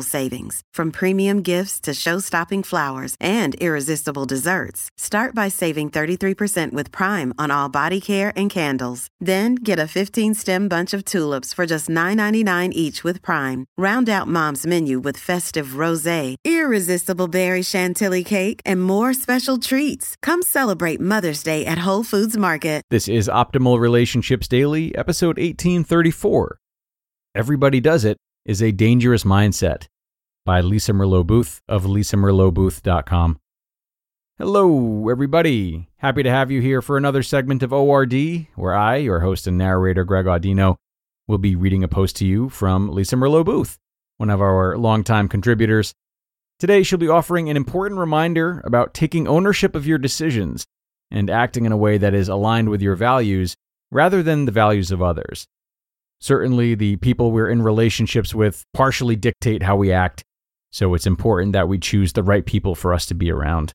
savings. From premium gifts to show-stopping flowers and irresistible desserts. Start by saving 33% with Prime on all body care and candles. Then get a 15-stem bunch of tulips for just $9.99 each with Prime. Round out Mom's menu with festive rosé, irresistible berry chantilly cake, and more special treats. Come celebrate Mother's Day at Whole Foods Market. This is Optimal Relationships Daily, episode 1834. Everybody Does It is a Dangerous Mindset by Lisa Merlo Booth of lisamerlobooth.com. Hello, everybody. Happy to have you here for another segment of ORD, where I, your host and narrator, Greg Audino, will be reading a post to you from Lisa Merlo Booth, one of our longtime contributors. Today, she'll be offering an important reminder about taking ownership of your decisions and acting in a way that is aligned with your values rather than the values of others. Certainly, the people we're in relationships with partially dictate how we act, so it's important that we choose the right people for us to be around.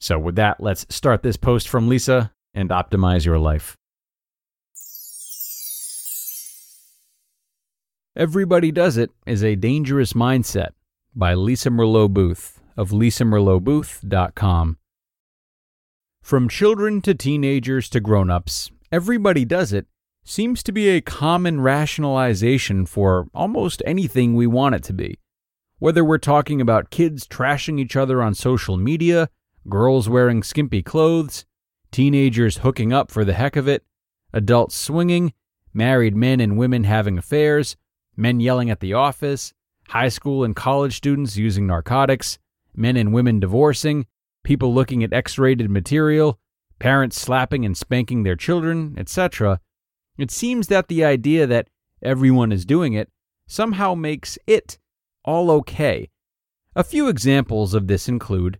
So, with that, let's start this post from Lisa and optimize your life. Everybody Does It is a Dangerous Mindset by Lisa Merlo Booth of lisamerlobooth.com. From children to teenagers to grown-ups, everybody does it seems to be a common rationalization for almost anything we want it to be. Whether we're talking about kids trashing each other on social media, girls wearing skimpy clothes, teenagers hooking up for the heck of it, adults swinging, married men and women having affairs, men yelling at the office, high school and college students using narcotics, men and women divorcing, people looking at X rated material, parents slapping and spanking their children, etc., it seems that the idea that everyone is doing it somehow makes it all okay. A few examples of this include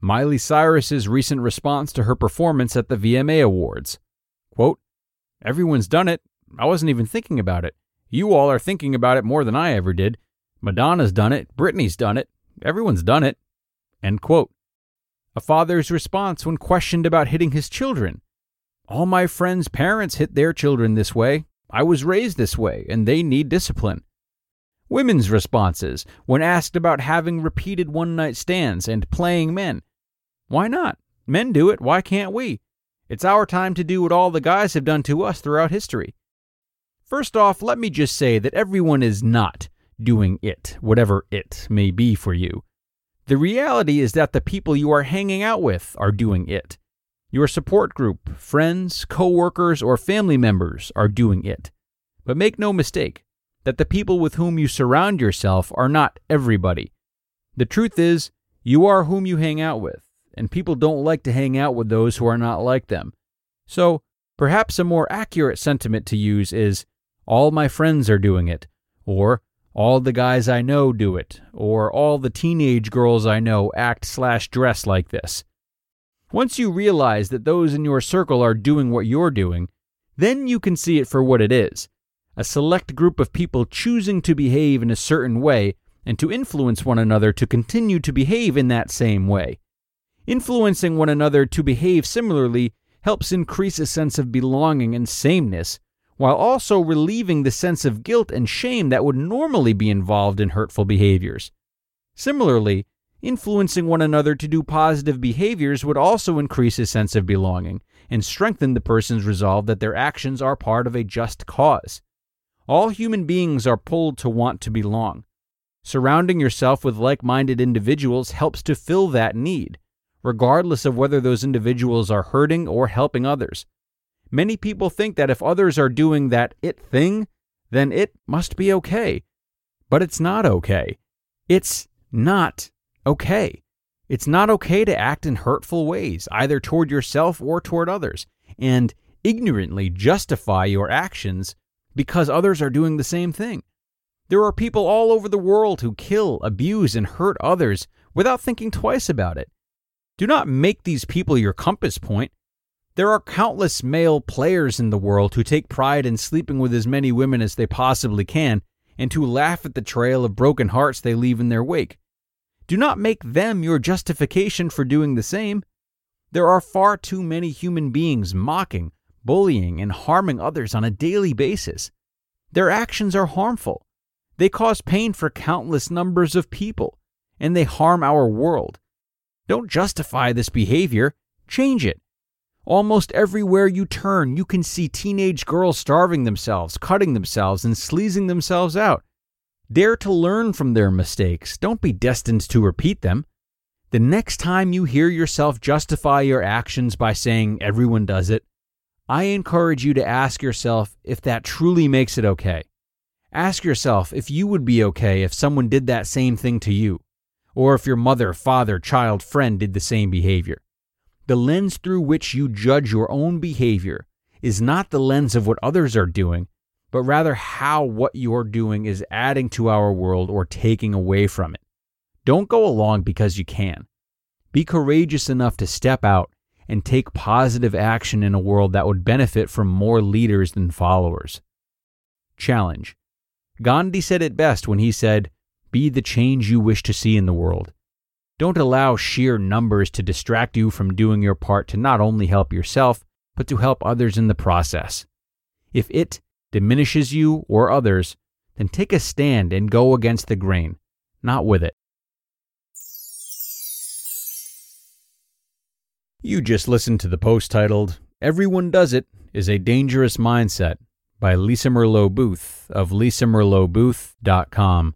Miley Cyrus's recent response to her performance at the VMA Awards. Quote, Everyone's done it. I wasn't even thinking about it. You all are thinking about it more than I ever did. Madonna's done it. Britney's done it. Everyone's done it. End quote. A father's response when questioned about hitting his children. All my friends' parents hit their children this way. I was raised this way, and they need discipline. Women's responses when asked about having repeated one night stands and playing men. Why not? Men do it, why can't we? It's our time to do what all the guys have done to us throughout history. First off, let me just say that everyone is not doing it, whatever it may be for you. The reality is that the people you are hanging out with are doing it. Your support group, friends, coworkers, or family members are doing it. But make no mistake that the people with whom you surround yourself are not everybody. The truth is, you are whom you hang out with, and people don't like to hang out with those who are not like them. So, perhaps a more accurate sentiment to use is all my friends are doing it, or all the guys I know do it, or all the teenage girls I know act slash dress like this. Once you realize that those in your circle are doing what you're doing, then you can see it for what it is a select group of people choosing to behave in a certain way and to influence one another to continue to behave in that same way. Influencing one another to behave similarly helps increase a sense of belonging and sameness, while also relieving the sense of guilt and shame that would normally be involved in hurtful behaviors. Similarly, Influencing one another to do positive behaviors would also increase a sense of belonging and strengthen the person's resolve that their actions are part of a just cause. All human beings are pulled to want to belong. Surrounding yourself with like minded individuals helps to fill that need, regardless of whether those individuals are hurting or helping others. Many people think that if others are doing that it thing, then it must be okay. But it's not okay. It's not okay. It's not okay to act in hurtful ways, either toward yourself or toward others. and ignorantly justify your actions because others are doing the same thing. There are people all over the world who kill, abuse, and hurt others without thinking twice about it. Do not make these people your compass point. There are countless male players in the world who take pride in sleeping with as many women as they possibly can and who laugh at the trail of broken hearts they leave in their wake. Do not make them your justification for doing the same. There are far too many human beings mocking, bullying, and harming others on a daily basis. Their actions are harmful. They cause pain for countless numbers of people, and they harm our world. Don't justify this behavior, change it. Almost everywhere you turn, you can see teenage girls starving themselves, cutting themselves, and sleazing themselves out. Dare to learn from their mistakes. Don't be destined to repeat them. The next time you hear yourself justify your actions by saying everyone does it, I encourage you to ask yourself if that truly makes it okay. Ask yourself if you would be okay if someone did that same thing to you, or if your mother, father, child, friend did the same behavior. The lens through which you judge your own behavior is not the lens of what others are doing, but rather how what you're doing is adding to our world or taking away from it. Don't go along because you can. Be courageous enough to step out and take positive action in a world that would benefit from more leaders than followers. Challenge Gandhi said it best when he said, Be the change you wish to see in the world. Don't allow sheer numbers to distract you from doing your part to not only help yourself, but to help others in the process. If it diminishes you or others, then take a stand and go against the grain, not with it. You just listened to the post titled, Everyone Does It is a Dangerous Mindset by Lisa Merlo Booth of lisamerlobooth.com.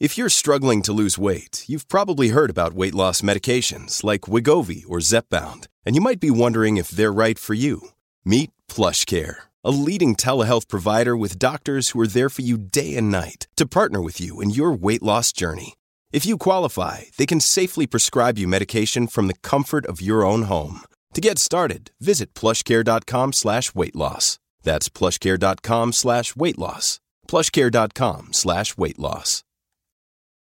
If you're struggling to lose weight, you've probably heard about weight loss medications like Wegovy or Zepbound, and you might be wondering if they're right for you. Meet PlushCare, a leading telehealth provider with doctors who are there for you day and night to partner with you in your weight loss journey. If you qualify, they can safely prescribe you medication from the comfort of your own home. To get started, visit plushcare.com slash weight loss. That's plushcare.com slash weight loss. Plushcare.com slash weight loss.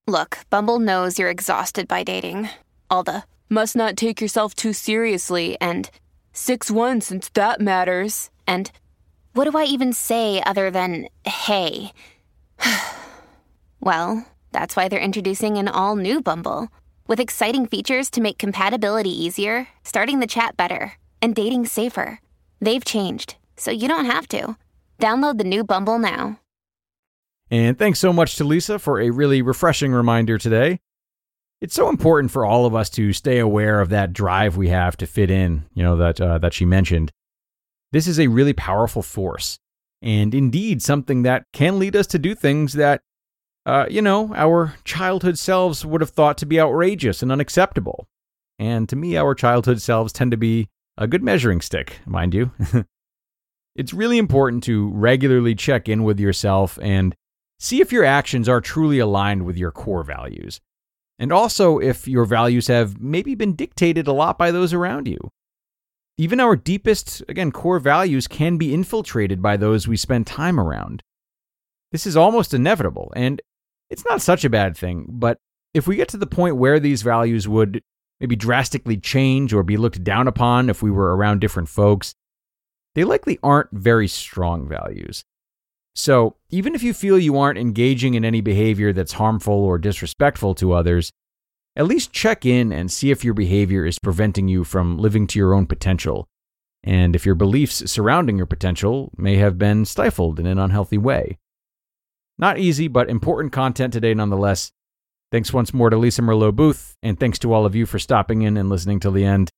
Look, Bumble knows you're exhausted by dating. All the must not take yourself too seriously and 6 1 since that matters. And what do I even say other than hey? well, that's why they're introducing an all new Bumble with exciting features to make compatibility easier, starting the chat better, and dating safer. They've changed, so you don't have to. Download the new Bumble now. And thanks so much to Lisa for a really refreshing reminder today. It's so important for all of us to stay aware of that drive we have to fit in, you know, that, uh, that she mentioned. This is a really powerful force, and indeed something that can lead us to do things that, uh, you know, our childhood selves would have thought to be outrageous and unacceptable. And to me, our childhood selves tend to be a good measuring stick, mind you. it's really important to regularly check in with yourself and See if your actions are truly aligned with your core values. And also if your values have maybe been dictated a lot by those around you. Even our deepest, again, core values can be infiltrated by those we spend time around. This is almost inevitable, and it's not such a bad thing, but if we get to the point where these values would maybe drastically change or be looked down upon if we were around different folks, they likely aren't very strong values. So, even if you feel you aren't engaging in any behavior that's harmful or disrespectful to others, at least check in and see if your behavior is preventing you from living to your own potential, and if your beliefs surrounding your potential may have been stifled in an unhealthy way. Not easy, but important content today nonetheless. Thanks once more to Lisa Merlo Booth, and thanks to all of you for stopping in and listening till the end.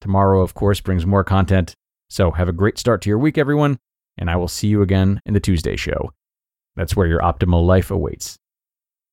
Tomorrow, of course, brings more content. So have a great start to your week, everyone and I will see you again in the Tuesday show. That's where your optimal life awaits.